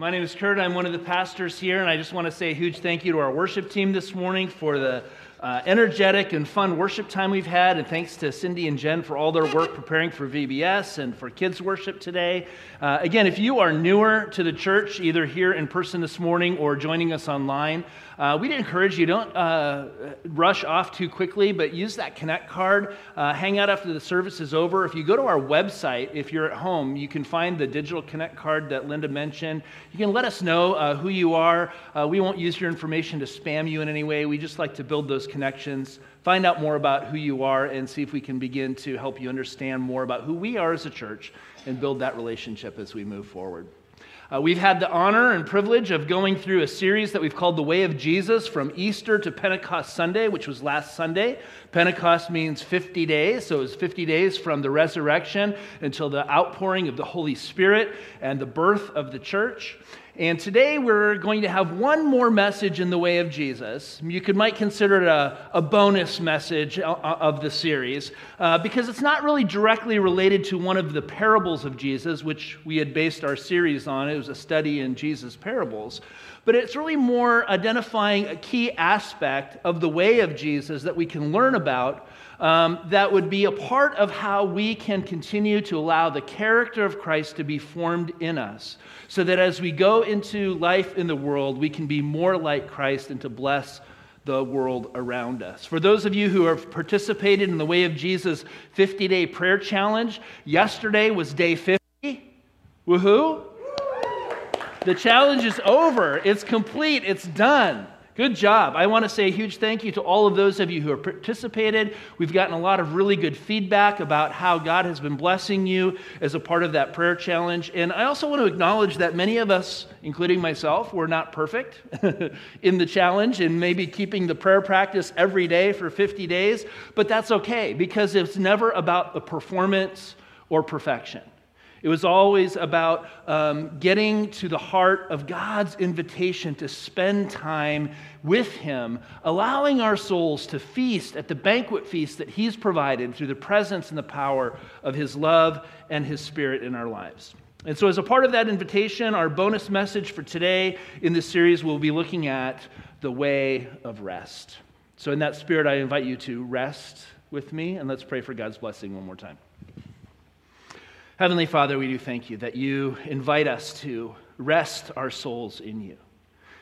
My name is Kurt. I'm one of the pastors here, and I just want to say a huge thank you to our worship team this morning for the uh, energetic and fun worship time we've had. And thanks to Cindy and Jen for all their work preparing for VBS and for kids' worship today. Uh, again, if you are newer to the church, either here in person this morning or joining us online, uh, we'd encourage you don't uh, rush off too quickly, but use that Connect card. Uh, hang out after the service is over. If you go to our website, if you're at home, you can find the digital Connect card that Linda mentioned. You can let us know uh, who you are. We won't use your information to spam you in any way. We just like to build those connections, find out more about who you are, and see if we can begin to help you understand more about who we are as a church and build that relationship as we move forward. Uh, we've had the honor and privilege of going through a series that we've called The Way of Jesus from Easter to Pentecost Sunday, which was last Sunday. Pentecost means 50 days, so it was 50 days from the resurrection until the outpouring of the Holy Spirit and the birth of the church. And today we're going to have one more message in the way of Jesus. You could might consider it a, a bonus message of the series uh, because it's not really directly related to one of the parables of Jesus, which we had based our series on. It was a study in Jesus' parables. But it's really more identifying a key aspect of the way of Jesus that we can learn about um, that would be a part of how we can continue to allow the character of Christ to be formed in us, so that as we go into life in the world, we can be more like Christ and to bless the world around us. For those of you who have participated in the Way of Jesus 50 day prayer challenge, yesterday was day 50. Woohoo! The challenge is over, it's complete, it's done. Good job. I want to say a huge thank you to all of those of you who have participated. We've gotten a lot of really good feedback about how God has been blessing you as a part of that prayer challenge. And I also want to acknowledge that many of us, including myself, were not perfect in the challenge and maybe keeping the prayer practice every day for 50 days. But that's okay because it's never about the performance or perfection. It was always about um, getting to the heart of God's invitation to spend time with Him, allowing our souls to feast at the banquet feast that He's provided through the presence and the power of His love and His Spirit in our lives. And so, as a part of that invitation, our bonus message for today in this series will be looking at the way of rest. So, in that spirit, I invite you to rest with me, and let's pray for God's blessing one more time. Heavenly Father, we do thank you that you invite us to rest our souls in you.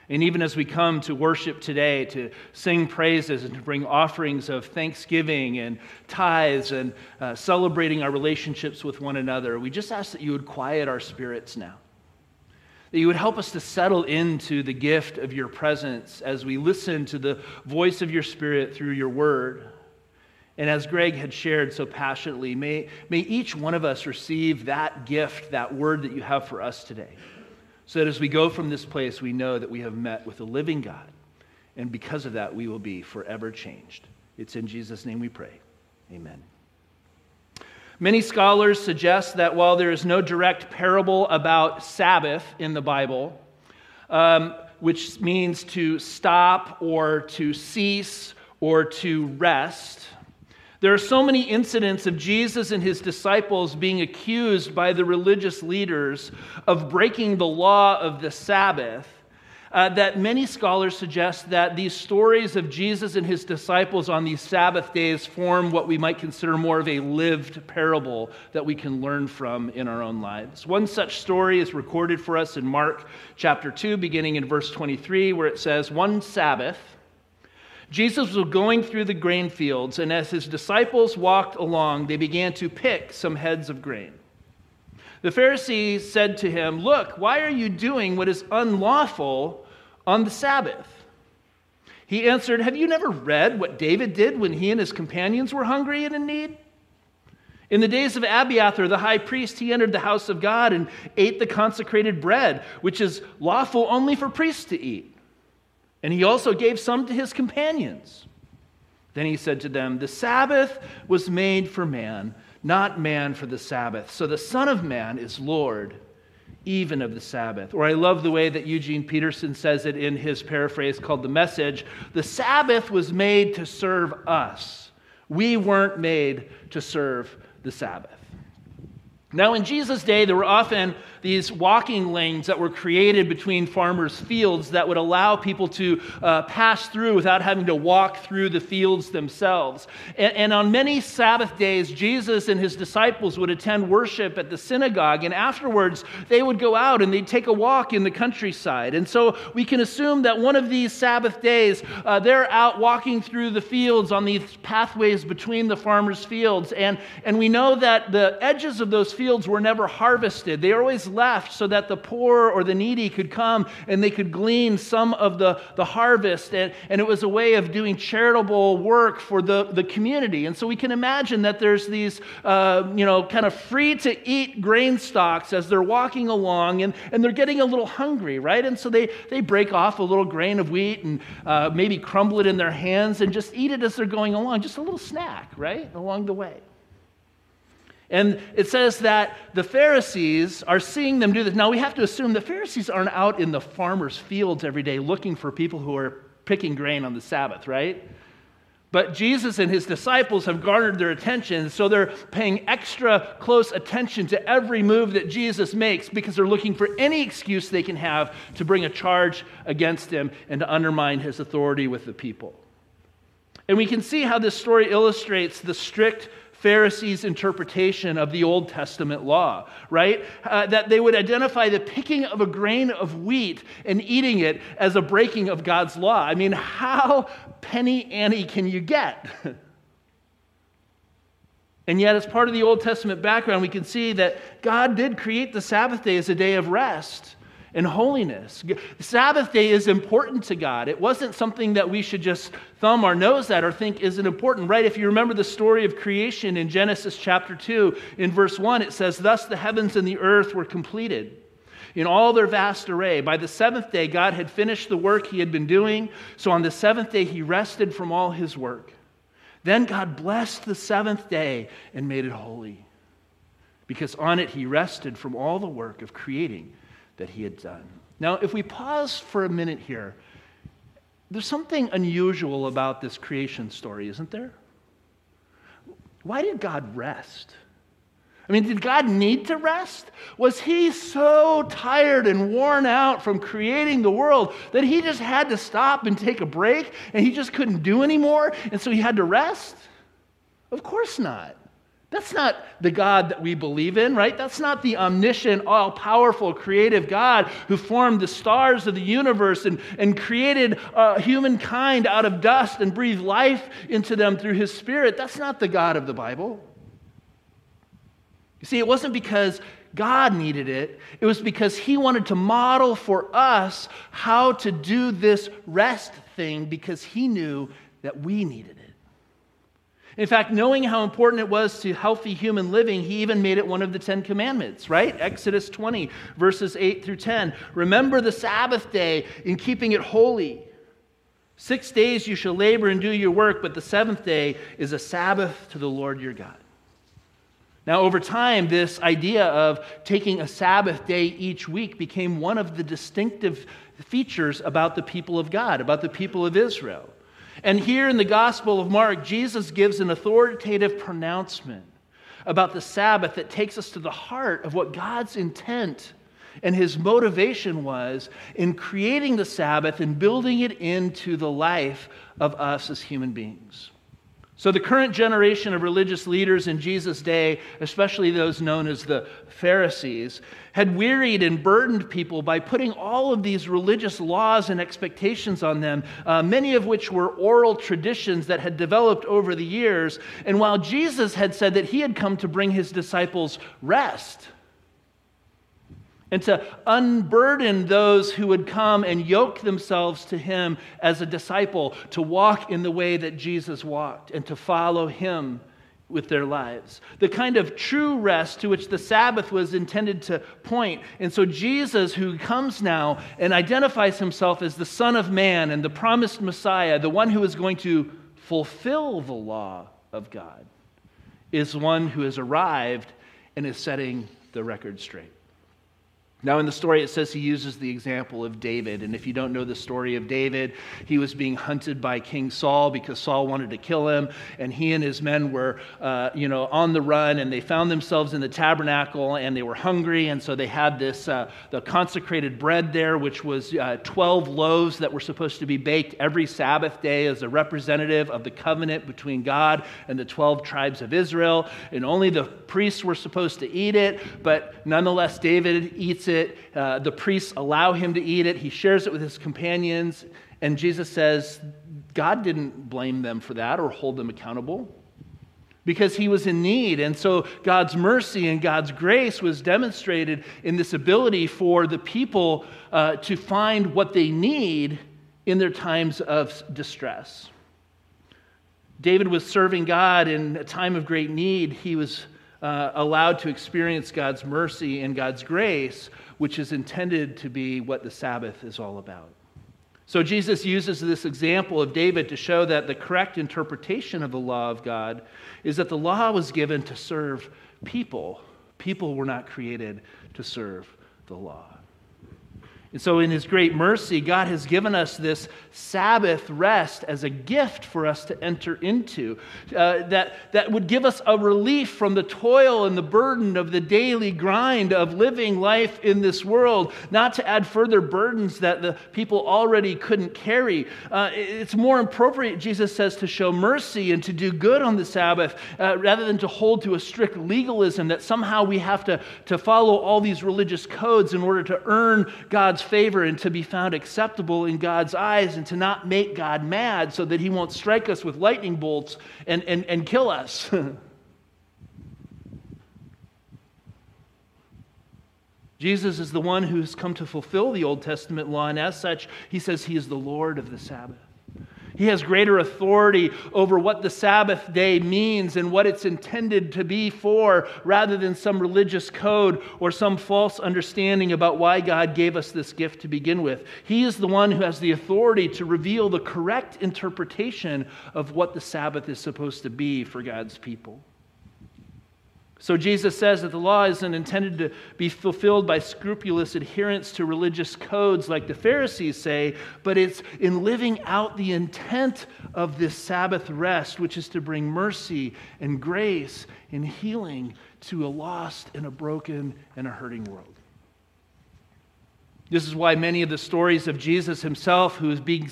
And even as we come to worship today, to sing praises and to bring offerings of thanksgiving and tithes and uh, celebrating our relationships with one another, we just ask that you would quiet our spirits now. That you would help us to settle into the gift of your presence as we listen to the voice of your spirit through your word. And as Greg had shared so passionately, may, may each one of us receive that gift, that word that you have for us today. So that as we go from this place, we know that we have met with a living God. And because of that, we will be forever changed. It's in Jesus' name we pray. Amen. Many scholars suggest that while there is no direct parable about Sabbath in the Bible, um, which means to stop or to cease or to rest, there are so many incidents of Jesus and his disciples being accused by the religious leaders of breaking the law of the Sabbath uh, that many scholars suggest that these stories of Jesus and his disciples on these Sabbath days form what we might consider more of a lived parable that we can learn from in our own lives. One such story is recorded for us in Mark chapter 2, beginning in verse 23, where it says, One Sabbath, Jesus was going through the grain fields, and as his disciples walked along, they began to pick some heads of grain. The Pharisees said to him, Look, why are you doing what is unlawful on the Sabbath? He answered, Have you never read what David did when he and his companions were hungry and in need? In the days of Abiathar, the high priest, he entered the house of God and ate the consecrated bread, which is lawful only for priests to eat. And he also gave some to his companions. Then he said to them, The Sabbath was made for man, not man for the Sabbath. So the Son of Man is Lord even of the Sabbath. Or I love the way that Eugene Peterson says it in his paraphrase called The Message The Sabbath was made to serve us, we weren't made to serve the Sabbath. Now, in Jesus' day, there were often these walking lanes that were created between farmers' fields that would allow people to uh, pass through without having to walk through the fields themselves. And, and, on many Sabbath days, Jesus and his disciples would attend worship at the synagogue, and afterwards, they would go out and they'd take a walk in the countryside. And so we can assume that one of these Sabbath days, uh, they're out walking through the fields on these pathways between the farmers' fields. And, and we know that the edges of those fields were never harvested. They always left so that the poor or the needy could come and they could glean some of the, the harvest. And, and it was a way of doing charitable work for the, the community. And so we can imagine that there's these, uh, you know, kind of free to eat grain stalks as they're walking along and, and they're getting a little hungry, right? And so they, they break off a little grain of wheat and uh, maybe crumble it in their hands and just eat it as they're going along, just a little snack, right? Along the way. And it says that the Pharisees are seeing them do this. Now, we have to assume the Pharisees aren't out in the farmers' fields every day looking for people who are picking grain on the Sabbath, right? But Jesus and his disciples have garnered their attention, so they're paying extra close attention to every move that Jesus makes because they're looking for any excuse they can have to bring a charge against him and to undermine his authority with the people. And we can see how this story illustrates the strict Pharisees' interpretation of the Old Testament law, right? Uh, that they would identify the picking of a grain of wheat and eating it as a breaking of God's law. I mean, how penny ante can you get? and yet, as part of the Old Testament background, we can see that God did create the Sabbath day as a day of rest and holiness. Sabbath day is important to God. It wasn't something that we should just thumb our nose at or think isn't important, right? If you remember the story of creation in Genesis chapter 2, in verse 1, it says, Thus the heavens and the earth were completed in all their vast array. By the seventh day, God had finished the work he had been doing. So on the seventh day, he rested from all his work. Then God blessed the seventh day and made it holy, because on it he rested from all the work of creating that he had done. Now, if we pause for a minute here, there's something unusual about this creation story, isn't there? Why did God rest? I mean, did God need to rest? Was he so tired and worn out from creating the world that he just had to stop and take a break and he just couldn't do anymore and so he had to rest? Of course not. That's not the God that we believe in, right? That's not the omniscient, all powerful, creative God who formed the stars of the universe and, and created uh, humankind out of dust and breathed life into them through his spirit. That's not the God of the Bible. You see, it wasn't because God needed it, it was because he wanted to model for us how to do this rest thing because he knew that we needed it. In fact, knowing how important it was to healthy human living, he even made it one of the Ten Commandments, right? Exodus 20, verses 8 through 10. Remember the Sabbath day in keeping it holy. Six days you shall labor and do your work, but the seventh day is a Sabbath to the Lord your God. Now, over time, this idea of taking a Sabbath day each week became one of the distinctive features about the people of God, about the people of Israel. And here in the Gospel of Mark, Jesus gives an authoritative pronouncement about the Sabbath that takes us to the heart of what God's intent and his motivation was in creating the Sabbath and building it into the life of us as human beings. So, the current generation of religious leaders in Jesus' day, especially those known as the Pharisees, had wearied and burdened people by putting all of these religious laws and expectations on them, uh, many of which were oral traditions that had developed over the years. And while Jesus had said that he had come to bring his disciples rest, and to unburden those who would come and yoke themselves to him as a disciple, to walk in the way that Jesus walked, and to follow him with their lives. The kind of true rest to which the Sabbath was intended to point. And so, Jesus, who comes now and identifies himself as the Son of Man and the promised Messiah, the one who is going to fulfill the law of God, is one who has arrived and is setting the record straight. Now, in the story, it says he uses the example of David. And if you don't know the story of David, he was being hunted by King Saul because Saul wanted to kill him. And he and his men were, uh, you know, on the run. And they found themselves in the tabernacle and they were hungry. And so they had this, uh, the consecrated bread there, which was uh, 12 loaves that were supposed to be baked every Sabbath day as a representative of the covenant between God and the 12 tribes of Israel. And only the priests were supposed to eat it. But nonetheless, David eats it. Uh, the priests allow him to eat it. He shares it with his companions. And Jesus says, God didn't blame them for that or hold them accountable because he was in need. And so God's mercy and God's grace was demonstrated in this ability for the people uh, to find what they need in their times of distress. David was serving God in a time of great need. He was uh, allowed to experience God's mercy and God's grace, which is intended to be what the Sabbath is all about. So Jesus uses this example of David to show that the correct interpretation of the law of God is that the law was given to serve people. People were not created to serve the law. And so, in His great mercy, God has given us this Sabbath rest as a gift for us to enter into uh, that, that would give us a relief from the toil and the burden of the daily grind of living life in this world, not to add further burdens that the people already couldn't carry. Uh, it's more appropriate, Jesus says, to show mercy and to do good on the Sabbath uh, rather than to hold to a strict legalism that somehow we have to, to follow all these religious codes in order to earn God's God's favor and to be found acceptable in God's eyes and to not make God mad so that he won't strike us with lightning bolts and, and, and kill us. Jesus is the one who's come to fulfill the Old Testament law, and as such, he says he is the Lord of the Sabbath. He has greater authority over what the Sabbath day means and what it's intended to be for, rather than some religious code or some false understanding about why God gave us this gift to begin with. He is the one who has the authority to reveal the correct interpretation of what the Sabbath is supposed to be for God's people. So Jesus says that the law isn't intended to be fulfilled by scrupulous adherence to religious codes like the Pharisees say, but it's in living out the intent of this Sabbath rest, which is to bring mercy and grace and healing to a lost and a broken and a hurting world. This is why many of the stories of Jesus himself, who is being,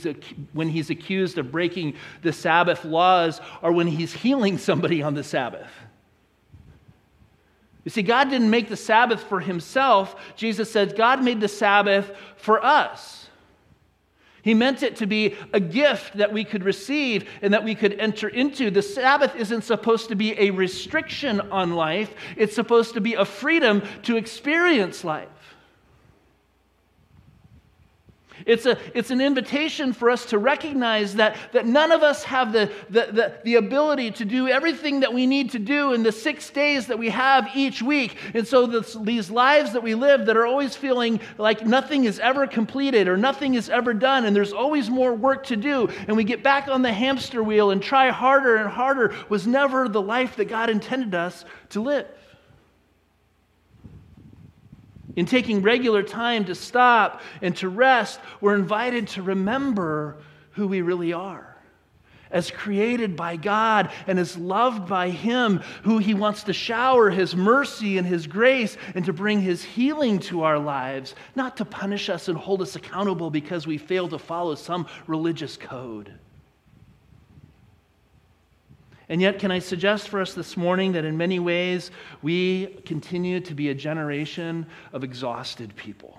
when he's accused of breaking the Sabbath laws, are when he's healing somebody on the Sabbath. You see, God didn't make the Sabbath for himself. Jesus says God made the Sabbath for us. He meant it to be a gift that we could receive and that we could enter into. The Sabbath isn't supposed to be a restriction on life, it's supposed to be a freedom to experience life. It's, a, it's an invitation for us to recognize that, that none of us have the, the, the, the, ability to do everything that we need to do in the six days that we have each week. And so, this, these lives that we live that are always feeling like nothing is ever completed or nothing is ever done, and there's always more work to do, and we get back on the hamster wheel and try harder and harder, was never the life that God intended us to live in taking regular time to stop and to rest, we're invited to remember who we really are. As created by God and as loved by Him, who He wants to shower His mercy and His grace and to bring His healing to our lives, not to punish us and hold us accountable because we fail to follow some religious code. And yet, can I suggest for us this morning that in many ways we continue to be a generation of exhausted people?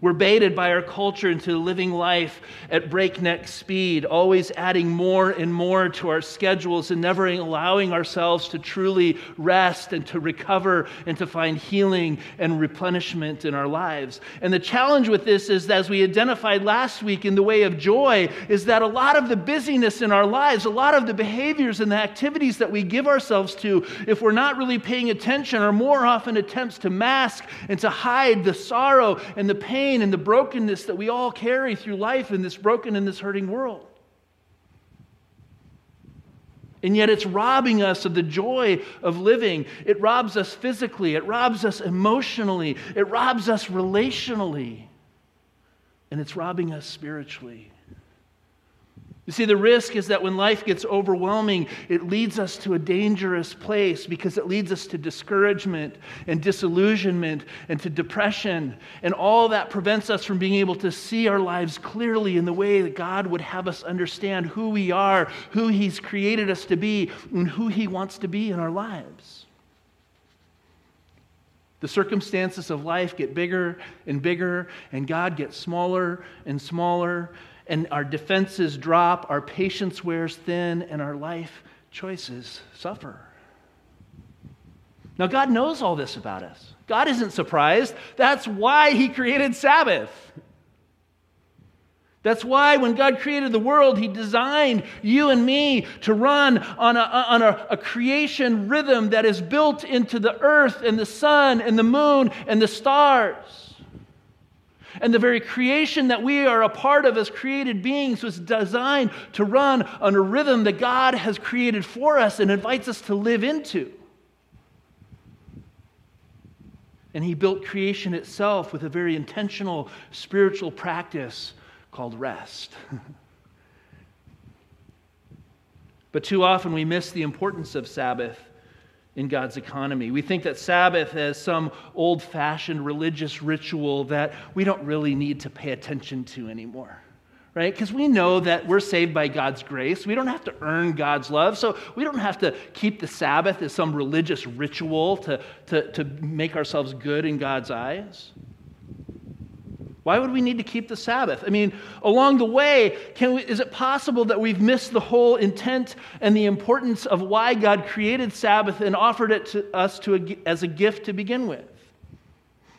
We're baited by our culture into living life at breakneck speed, always adding more and more to our schedules and never allowing ourselves to truly rest and to recover and to find healing and replenishment in our lives. And the challenge with this is, as we identified last week in the way of joy, is that a lot of the busyness in our lives, a lot of the behaviors and the activities that we give ourselves to, if we're not really paying attention, are more often attempts to mask and to hide the sorrow and the pain pain and the brokenness that we all carry through life in this broken and this hurting world. And yet it's robbing us of the joy of living. It robs us physically, it robs us emotionally, it robs us relationally, and it's robbing us spiritually. You see, the risk is that when life gets overwhelming, it leads us to a dangerous place because it leads us to discouragement and disillusionment and to depression. And all that prevents us from being able to see our lives clearly in the way that God would have us understand who we are, who He's created us to be, and who He wants to be in our lives. The circumstances of life get bigger and bigger, and God gets smaller and smaller, and our defenses drop, our patience wears thin, and our life choices suffer. Now, God knows all this about us. God isn't surprised. That's why He created Sabbath. That's why when God created the world, He designed you and me to run on, a, on a, a, creation rhythm that is built into the earth and the sun and the moon and the stars. And the very creation that we are a part of as created beings was designed to run on a rhythm that God has created for us and invites us to live into. And He built creation itself with a very intentional spiritual practice called rest. but too often we miss the importance of Sabbath in God's economy. We think that Sabbath is some old fashioned religious ritual that we don't really need to pay attention to anymore, right? Because we know that we're saved by God's grace. We don't have to earn God's love. So we don't have to keep the Sabbath as some religious ritual to, to, to make ourselves good in God's eyes. Why would we need to keep the Sabbath? I mean, along the way, we, is it possible that we've missed the whole intent and the importance of why God created Sabbath and offered it to us to a, as a gift to begin with?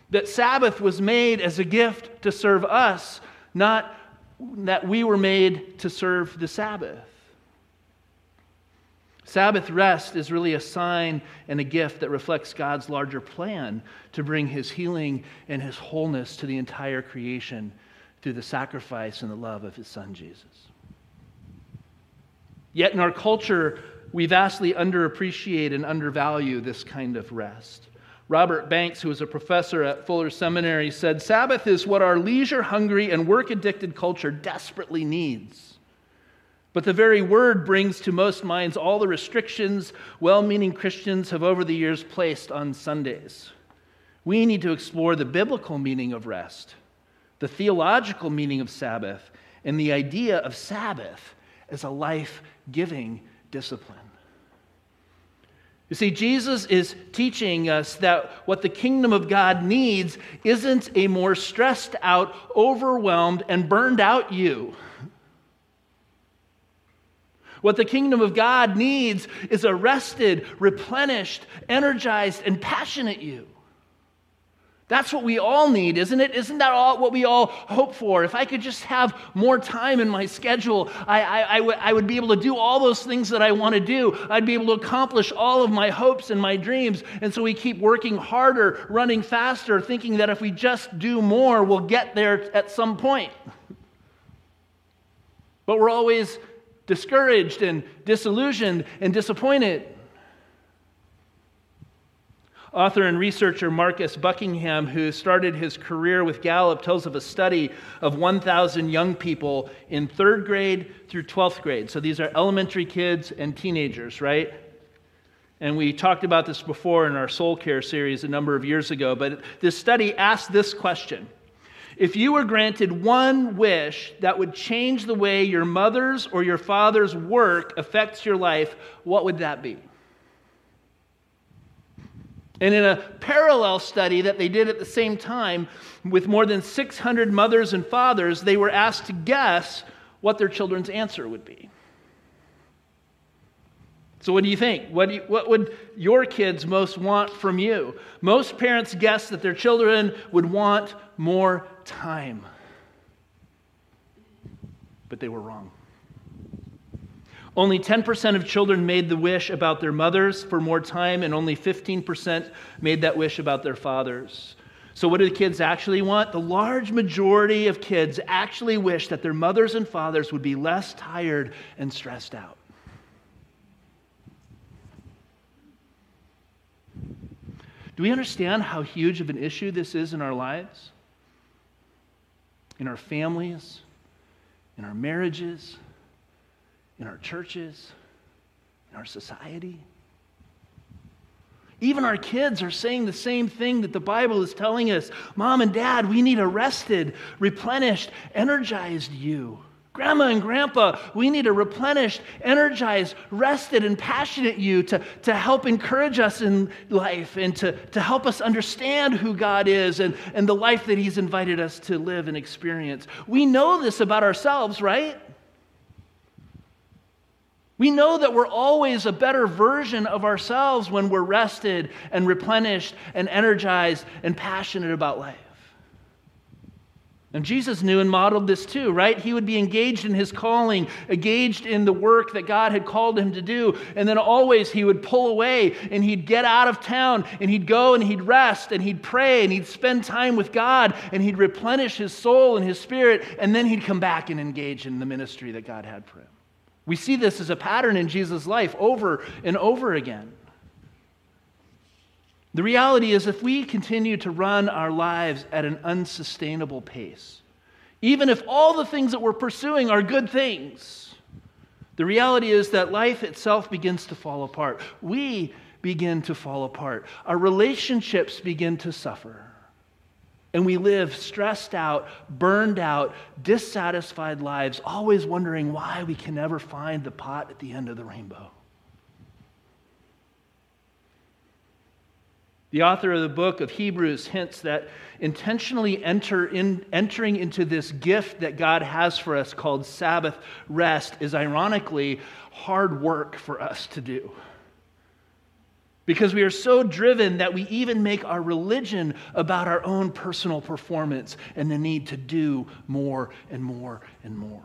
That Sabbath was made as a gift to serve us, not that we were made to serve the Sabbath. Sabbath rest is really a sign and a gift that reflects God's larger plan to bring his healing and his wholeness to the entire creation through the sacrifice and the love of his son Jesus. Yet in our culture, we vastly underappreciate and undervalue this kind of rest. Robert Banks, who was a professor at Fuller Seminary, said Sabbath is what our leisure hungry and work addicted culture desperately needs. But the very word brings to most minds all the restrictions well meaning Christians have over the years placed on Sundays. We need to explore the biblical meaning of rest, the theological meaning of Sabbath, and the idea of Sabbath as a life giving discipline. You see, Jesus is teaching us that what the kingdom of God needs isn't a more stressed out, overwhelmed, and burned out you. What the kingdom of God needs is a rested, replenished, energized, and passionate you. That's what we all need, isn't it? Isn't that all what we all hope for? If I could just have more time in my schedule, I, I, I, w- I would be able to do all those things that I want to do. I'd be able to accomplish all of my hopes and my dreams. And so we keep working harder, running faster, thinking that if we just do more, we'll get there at some point. But we're always discouraged and disillusioned and disappointed. Author and researcher Marcus Buckingham, who started his career with Gallup, tells of a study of 1,000 young people in third grade through 12th grade. So these are elementary kids and teenagers, right? And we talked about this before in our soul care series a number of years ago, but this study asked this question if you were granted one wish that would change the way your mother's or your father's work affects your life, what would that be? And in a parallel study that they did at the same time with more than 600 mothers and fathers, they were asked to guess what their children's answer would be. So, what do you think? What, you, what would your kids most want from you? Most parents guess that their children would want more time. But they were wrong. Only 10% of children made the wish about their mothers for more time, and only 15% made that wish about their fathers. So, what do the kids actually want? The large majority of kids actually wish that their mothers and fathers would be less tired and stressed out. Do we understand how huge of an issue this is in our lives? In our families, in our marriages, in our churches, in our society? Even our kids are saying the same thing that the Bible is telling us Mom and Dad, we need a rested, replenished, energized you. Grandma and Grandpa, we need a replenished, energized, rested, and passionate you to, to help encourage us in life and to, to help us understand who God is and, and the life that He's invited us to live and experience. We know this about ourselves, right? We know that we're always a better version of ourselves when we're rested and replenished and energized and passionate about life. And Jesus knew and modeled this too, right? He would be engaged in his calling, engaged in the work that God had called him to do. And then always he would pull away and he'd get out of town and he'd go and he'd rest and he'd pray and he'd spend time with God and he'd replenish his soul and his spirit. And then he'd come back and engage in the ministry that God had for him. We see this as a pattern in Jesus' life over and over again. The reality is, if we continue to run our lives at an unsustainable pace, even if all the things that we're pursuing are good things, the reality is that life itself begins to fall apart. We begin to fall apart. Our relationships begin to suffer. And we live stressed out, burned out, dissatisfied lives, always wondering why we can never find the pot at the end of the rainbow. The author of the book of Hebrews hints that intentionally enter in, entering into this gift that God has for us called Sabbath rest is ironically hard work for us to do because we are so driven that we even make our religion about our own personal performance and the need to do more and more and more.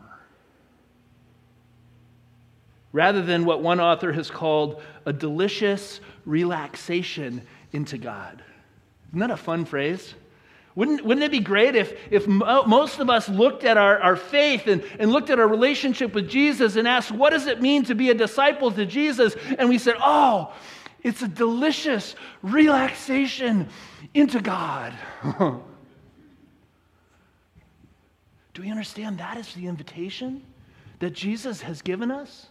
Rather than what one author has called a delicious relaxation into God. Isn't that a fun phrase? Wouldn't, wouldn't it be great if, if most of us looked at our, our faith and, and looked at our relationship with Jesus and asked, what does it mean to be a disciple to Jesus? And we said, oh, it's a delicious relaxation into God. Do we understand that is the invitation that Jesus has given us?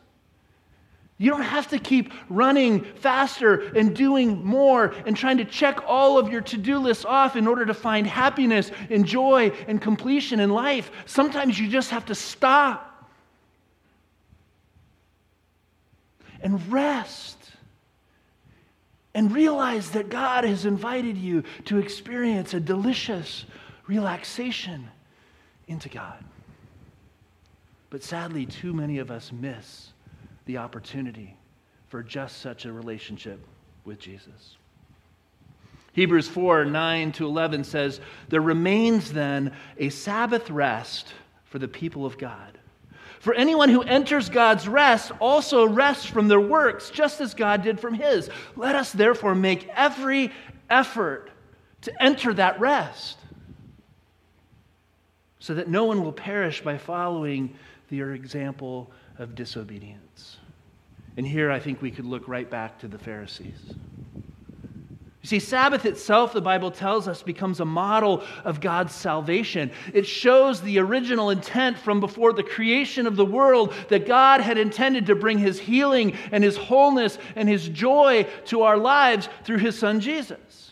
You don't have to keep running faster and doing more and trying to check all of your to do lists off in order to find happiness and joy and completion in life. Sometimes you just have to stop and rest and realize that God has invited you to experience a delicious relaxation into God. But sadly, too many of us miss the opportunity for just such a relationship with Jesus. Hebrews 4 9 to 11 says, There remains then a Sabbath rest for the people of God. For anyone who enters God's rest also rests from their works, just as God did from his. Let us therefore make every effort to enter that rest, so that no one will perish by following your example of disobedience. And here I think we could look right back to the Pharisees. You see, Sabbath itself, the Bible tells us, becomes a model of God's salvation. It shows the original intent from before the creation of the world that God had intended to bring his healing and his wholeness and his joy to our lives through his son Jesus.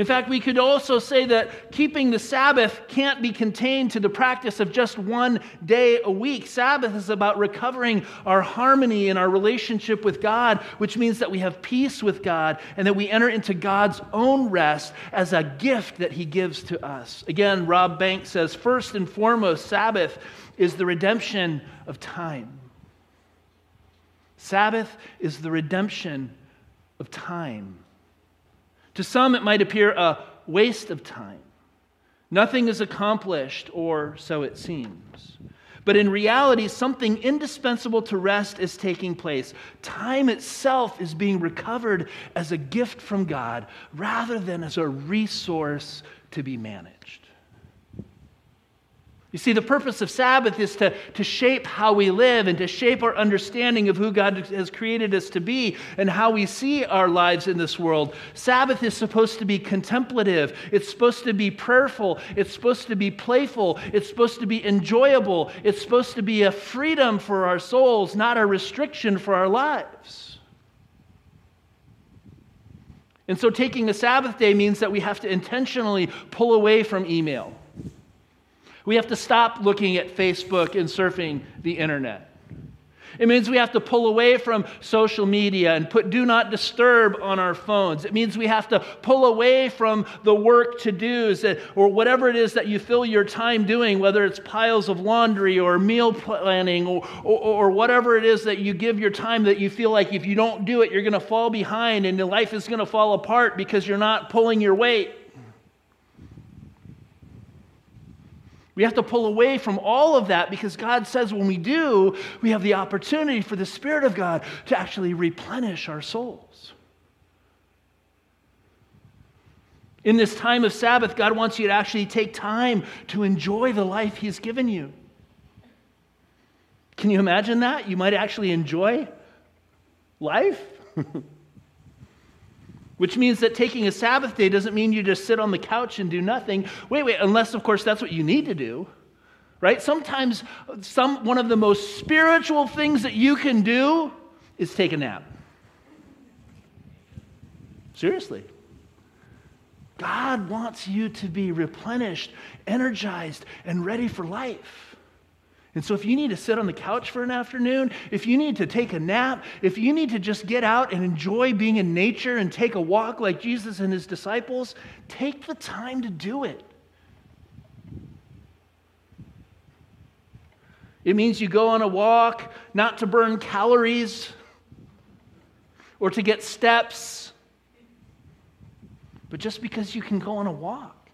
In fact, we could also say that keeping the Sabbath can't be contained to the practice of just one day a week. Sabbath is about recovering our harmony in our relationship with God, which means that we have peace with God and that we enter into God's own rest as a gift that He gives to us. Again, Rob Banks says first and foremost, Sabbath is the redemption of time. Sabbath is the redemption of time. To some, it might appear a waste of time. Nothing is accomplished, or so it seems. But in reality, something indispensable to rest is taking place. Time itself is being recovered as a gift from God rather than as a resource to be managed. You see, the purpose of Sabbath is to, to shape how we live and to shape our understanding of who God has created us to be and how we see our lives in this world. Sabbath is supposed to be contemplative, it's supposed to be prayerful, it's supposed to be playful, it's supposed to be enjoyable, it's supposed to be a freedom for our souls, not a restriction for our lives. And so, taking a Sabbath day means that we have to intentionally pull away from email. We have to stop looking at Facebook and surfing the internet. It means we have to pull away from social media and put do not disturb on our phones. It means we have to pull away from the work to dos or whatever it is that you fill your time doing, whether it's piles of laundry or meal planning or, or, or whatever it is that you give your time that you feel like if you don't do it, you're going to fall behind and your life is going to fall apart because you're not pulling your weight. We have to pull away from all of that because God says when we do, we have the opportunity for the Spirit of God to actually replenish our souls. In this time of Sabbath, God wants you to actually take time to enjoy the life He's given you. Can you imagine that? You might actually enjoy life. which means that taking a Sabbath day doesn't mean you just sit on the couch and do nothing. Wait, wait, unless, of course, that's what you need to do. Right? Sometimes some, one of the most spiritual things that you can do is take a nap. Seriously. God wants you to be replenished, energized, and ready for life. And so, if you need to sit on the couch for an afternoon, if you need to take a nap, if you need to just get out and enjoy being in nature and take a walk like Jesus and his disciples, take the time to do it. It means you go on a walk not to burn calories or to get steps, but just because you can go on a walk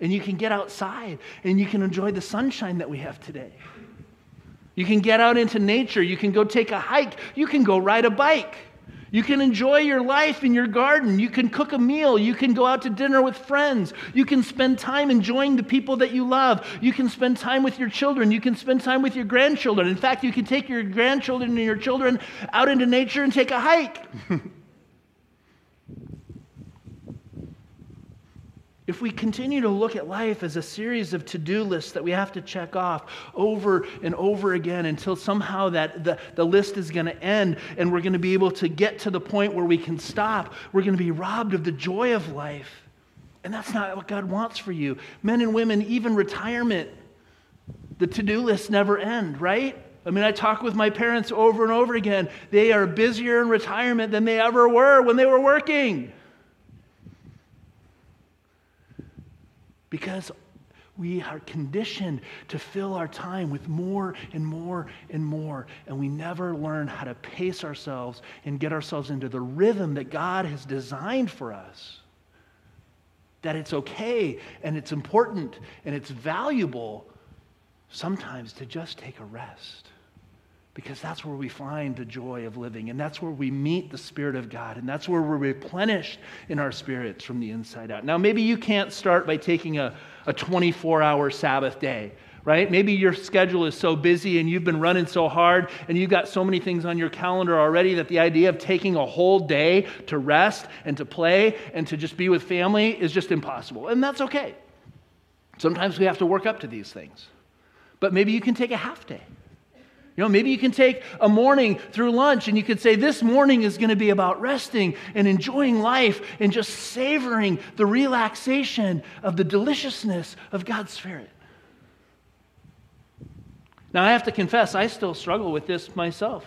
and you can get outside and you can enjoy the sunshine that we have today. You can get out into nature. You can go take a hike. You can go ride a bike. You can enjoy your life in your garden. You can cook a meal. You can go out to dinner with friends. You can spend time enjoying the people that you love. You can spend time with your children. You can spend time with your grandchildren. In fact, you can take your grandchildren and your children out into nature and take a hike. If we continue to look at life as a series of to do lists that we have to check off over and over again until somehow that the, the list is going to end and we're going to be able to get to the point where we can stop, we're going to be robbed of the joy of life. And that's not what God wants for you. Men and women, even retirement, the to do lists never end, right? I mean, I talk with my parents over and over again. They are busier in retirement than they ever were when they were working. Because we are conditioned to fill our time with more and more and more, and we never learn how to pace ourselves and get ourselves into the rhythm that God has designed for us. That it's okay and it's important and it's valuable sometimes to just take a rest because that's where we find the joy of living, and that's where we meet the Spirit of God, and that's where we're replenished in our spirits from the inside out. Now, maybe you can't start by taking a, a 24 hour Sabbath day, right? Maybe your schedule is so busy and you've been running so hard and you've got so many things on your calendar already that the idea of taking a whole day to rest and to play and to just be with family is just impossible, and that's okay. Sometimes we have to work up to these things, but maybe you can take a half day. You know, maybe you can take a morning through lunch and you could say, This morning is going to be about resting and enjoying life and just savoring the relaxation of the deliciousness of God's Spirit. Now, I have to confess, I still struggle with this myself.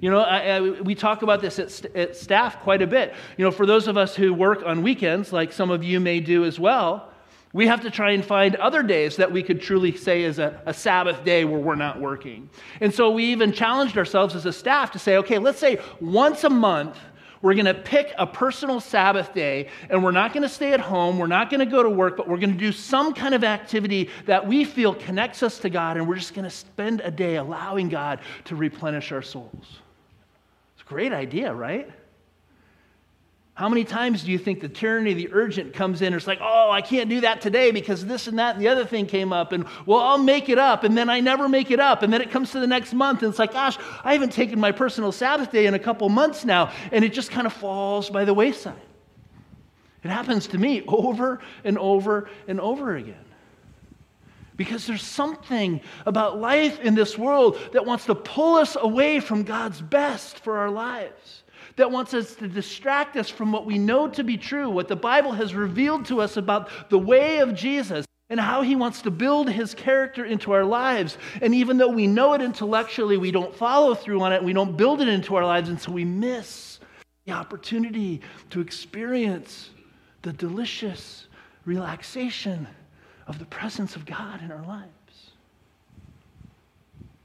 You know, I, I, we talk about this at, st- at staff quite a bit. You know, for those of us who work on weekends, like some of you may do as well, we have to try and find other days that we could truly say is a, a, Sabbath day where we're not working. And so we even challenged ourselves as a staff to say, okay, let's say once a month, we're going to pick a personal Sabbath day and we're not going to stay at home. We're not going to go to work, but we're going to do some kind of activity that we feel connects us to God. And we're just going to spend a day allowing God to replenish our souls. It's a great idea, right? How many times do you think the tyranny of the urgent comes in? It's like, oh, I can't do that today because this and that and the other thing came up. And well, I'll make it up. And then I never make it up. And then it comes to the next month. And it's like, gosh, I haven't taken my personal Sabbath day in a couple months now. And it just kind of falls by the wayside. It happens to me over and over and over again. Because there's something about life in this world that wants to pull us away from God's best for our lives that wants us to distract us from what we know to be true, what the Bible has revealed to us about the way of Jesus and how he wants to build his character into our lives. And even though we know it intellectually, we don't follow through on it, we don't build it into our lives, and so we miss the opportunity to experience the delicious relaxation of the presence of God in our lives.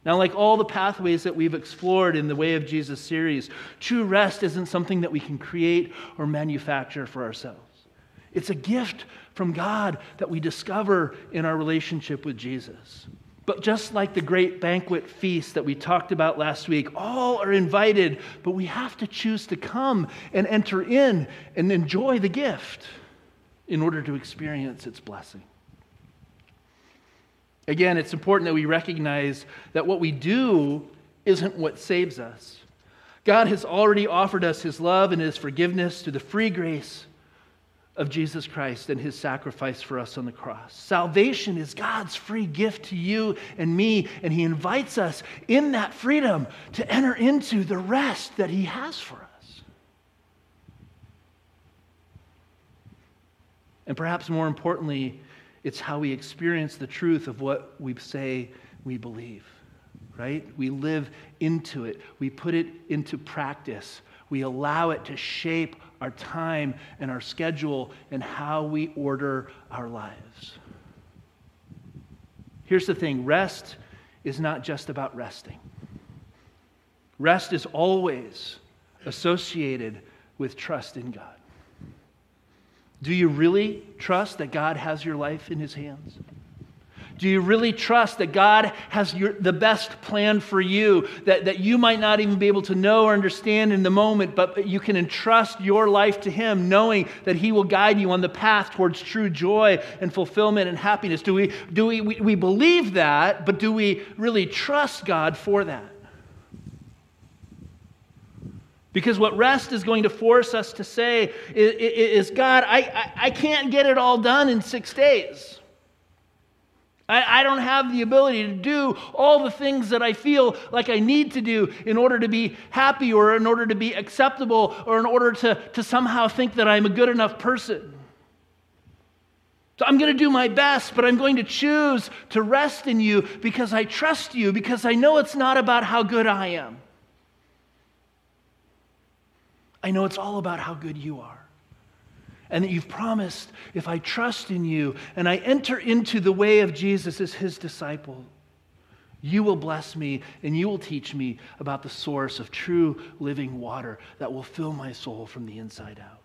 Now, like all the pathways that we've explored in the Way of Jesus series, true rest isn't something that we can create or manufacture for ourselves. It's a gift from God that we discover in our relationship with Jesus. But just like the great banquet feast that we talked about last week, all are invited, but we have to choose to come and enter in and enjoy the gift in order to experience its blessing. Again, it's important that we recognize that what we do isn't what saves us. God has already offered us his love and his forgiveness through the free grace of Jesus Christ and his sacrifice for us on the cross. Salvation is God's free gift to you and me, and he invites us in that freedom to enter into the rest that he has for us. And perhaps more importantly, it's how we experience the truth of what we say we believe, right? We live into it, we put it into practice, we allow it to shape our time and our schedule and how we order our lives. Here's the thing rest is not just about resting, rest is always associated with trust in God. Do you really trust that God has your life in his hands? Do you really trust that God has your, the best plan for you that, that you might not even be able to know or understand in the moment, but you can entrust your life to Him, knowing that He will guide you on the path towards true joy and fulfillment and happiness? Do we, do we, we, we believe that, but do we really trust God for that? Because what rest is going to force us to say is, God, I, I, I, can't get it all done in six days. I, I don't have the ability to do all the things that I feel like I need to do in order to be happy or in order to be acceptable or in order to, to somehow think that I'm a good enough person. So I'm going to do my best, but I'm going to choose to rest in you because I trust you, because I know it's not about how good I am. I know it's all about how good you are. And that you've promised, if I trust in you and I enter into the way of Jesus as his disciple, you will bless me and you will teach me about the source of true living water that will fill my soul from the inside out.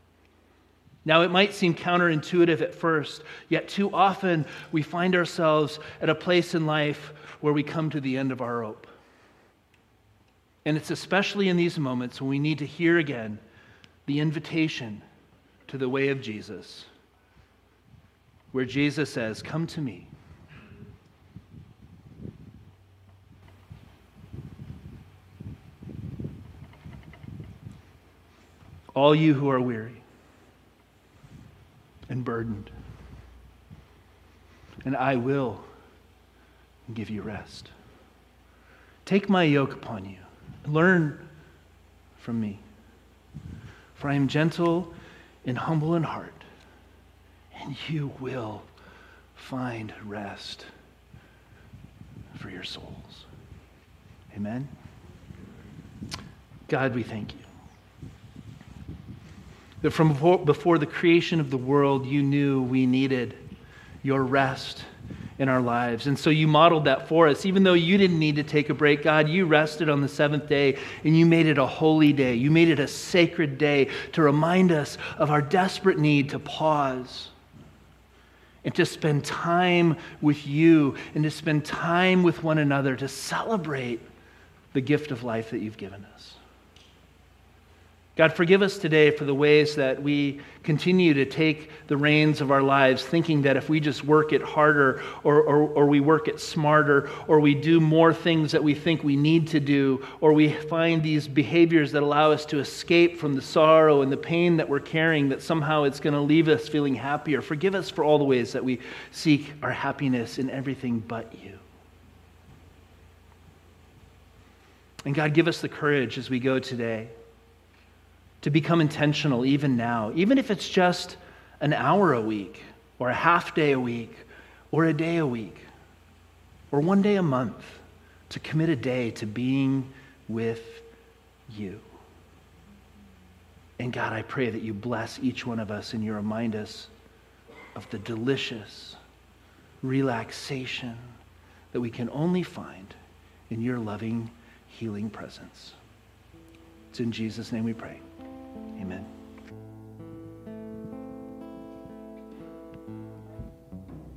Now, it might seem counterintuitive at first, yet too often we find ourselves at a place in life where we come to the end of our rope. And it's especially in these moments when we need to hear again the invitation to the way of Jesus, where Jesus says, Come to me. All you who are weary and burdened, and I will give you rest. Take my yoke upon you. Learn from me. For I am gentle and humble in heart, and you will find rest for your souls. Amen. God, we thank you. That from before, the creation of the world, you knew we needed your rest in our lives. And so you modeled that for us. Even though you didn't need to take a break, God, you rested on the seventh day and you made it a holy day. You made it a sacred day to remind us of our desperate need to pause and to spend time with you and to spend time with one another to celebrate the gift of life that you've given us. God, forgive us today for the ways that we continue to take the reins of our lives, thinking that if we just work it harder, or, or, or, we work it smarter, or we do more things that we think we need to do, or we find these behaviors that allow us to escape from the sorrow and the pain that we're carrying, that somehow it's going to leave us feeling happier. Forgive us for all the ways that we seek our happiness in everything but you. And God, give us the courage as we go today to become intentional even now, even if it's just an hour a week, or a half day a week, or a day a week, or one day a month, to commit a day to being with you. And God, I pray that you bless each one of us and you remind us of the delicious relaxation that we can only find in your loving, healing presence. It's in Jesus' name we pray. Amen.